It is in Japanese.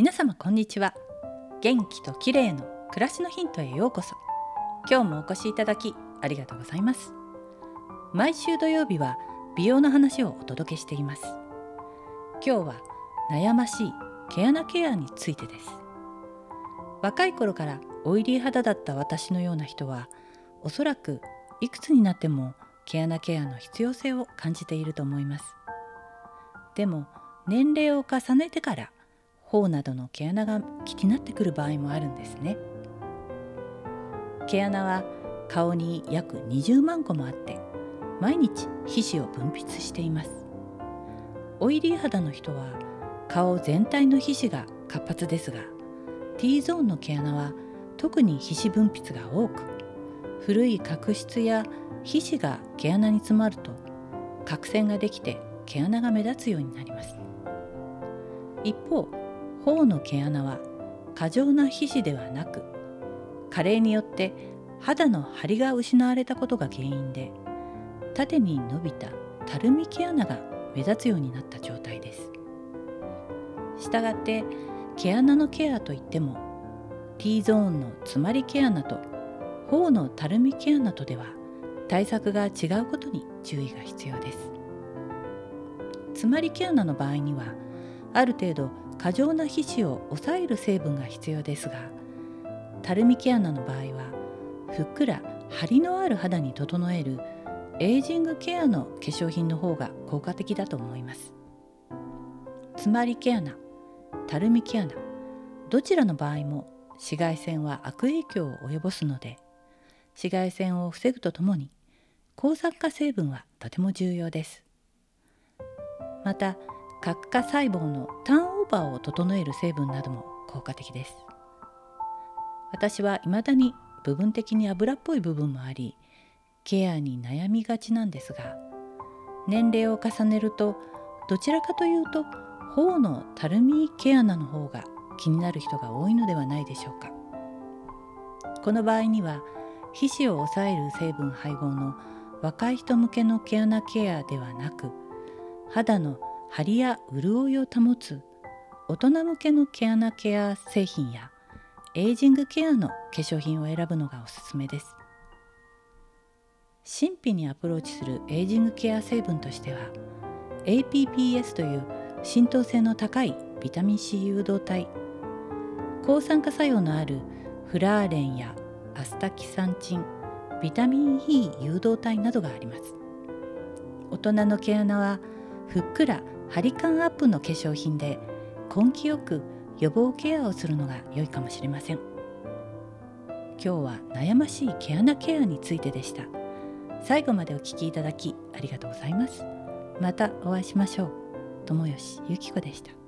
皆様こんにちは。元気と綺麗の暮らしのヒントへようこそ。今日もお越しいただきありがとうございます。毎週土曜日は美容の話をお届けしています。今日は悩ましい毛穴ケアについてです。若い頃からオイリー肌だった私のような人はおそらくいくつになっても毛穴ケアの必要性を感じていると思います。でも年齢を重ねてから頬などの毛穴が気になってくる場合もあるんですね。毛穴は顔に約20万個もあって毎日皮脂を分泌しています。オイリー肌の人は顔全体の皮脂が活発ですが T ゾーンの毛穴は特に皮脂分泌が多く古い角質や皮脂が毛穴に詰まると角栓ができて毛穴が目立つようになります。一方頬の毛穴は過剰な皮脂ではなく加齢によって肌の張りが失われたことが原因で縦に伸びたたるみ毛穴が目立つようになった状態です。したがって毛穴のケアといっても T ゾーンの詰まり毛穴と頬のたるみ毛穴とでは対策が違うことに注意が必要です。詰まり毛穴の場合にはある程度過剰な皮脂を抑える成分が必要ですがたるみ毛穴の場合はふっくら張りのある肌に整えるエイジングケアの化粧品の方が効果的だと思います。詰まり毛穴たるみ毛穴どちらの場合も紫外線は悪影響を及ぼすので紫外線を防ぐとともに抗酸化成分はとても重要です。また角化細胞のターンオーバーを整える成分なども効果的です。私は未だに部分的に油っぽい部分もありケアに悩みがちなんですが年齢を重ねるとどちらかというと頬のたるみ毛穴の方が気になる人が多いのではないでしょうか。この場合には皮脂を抑える成分配合の若い人向けの毛穴ケアではなく肌の張りや潤いを保つ大人向けの毛穴ケア製品やエイジングケアの化粧品を選ぶのがおすすめです。神秘にアプローチするエイジングケア成分としては APPS という浸透性の高いビタミン C 誘導体。抗酸化作用のあるフラーレンやアスタキサンチンビタミン E 誘導体などがあります。大人の毛穴はふっくらハリカンアップの化粧品で根気よく予防ケアをするのが良いかもしれません。今日は悩ましい毛穴ケアについてでした。最後までお聞きいただきありがとうございます。またお会いしましょう。友吉ゆき子でした。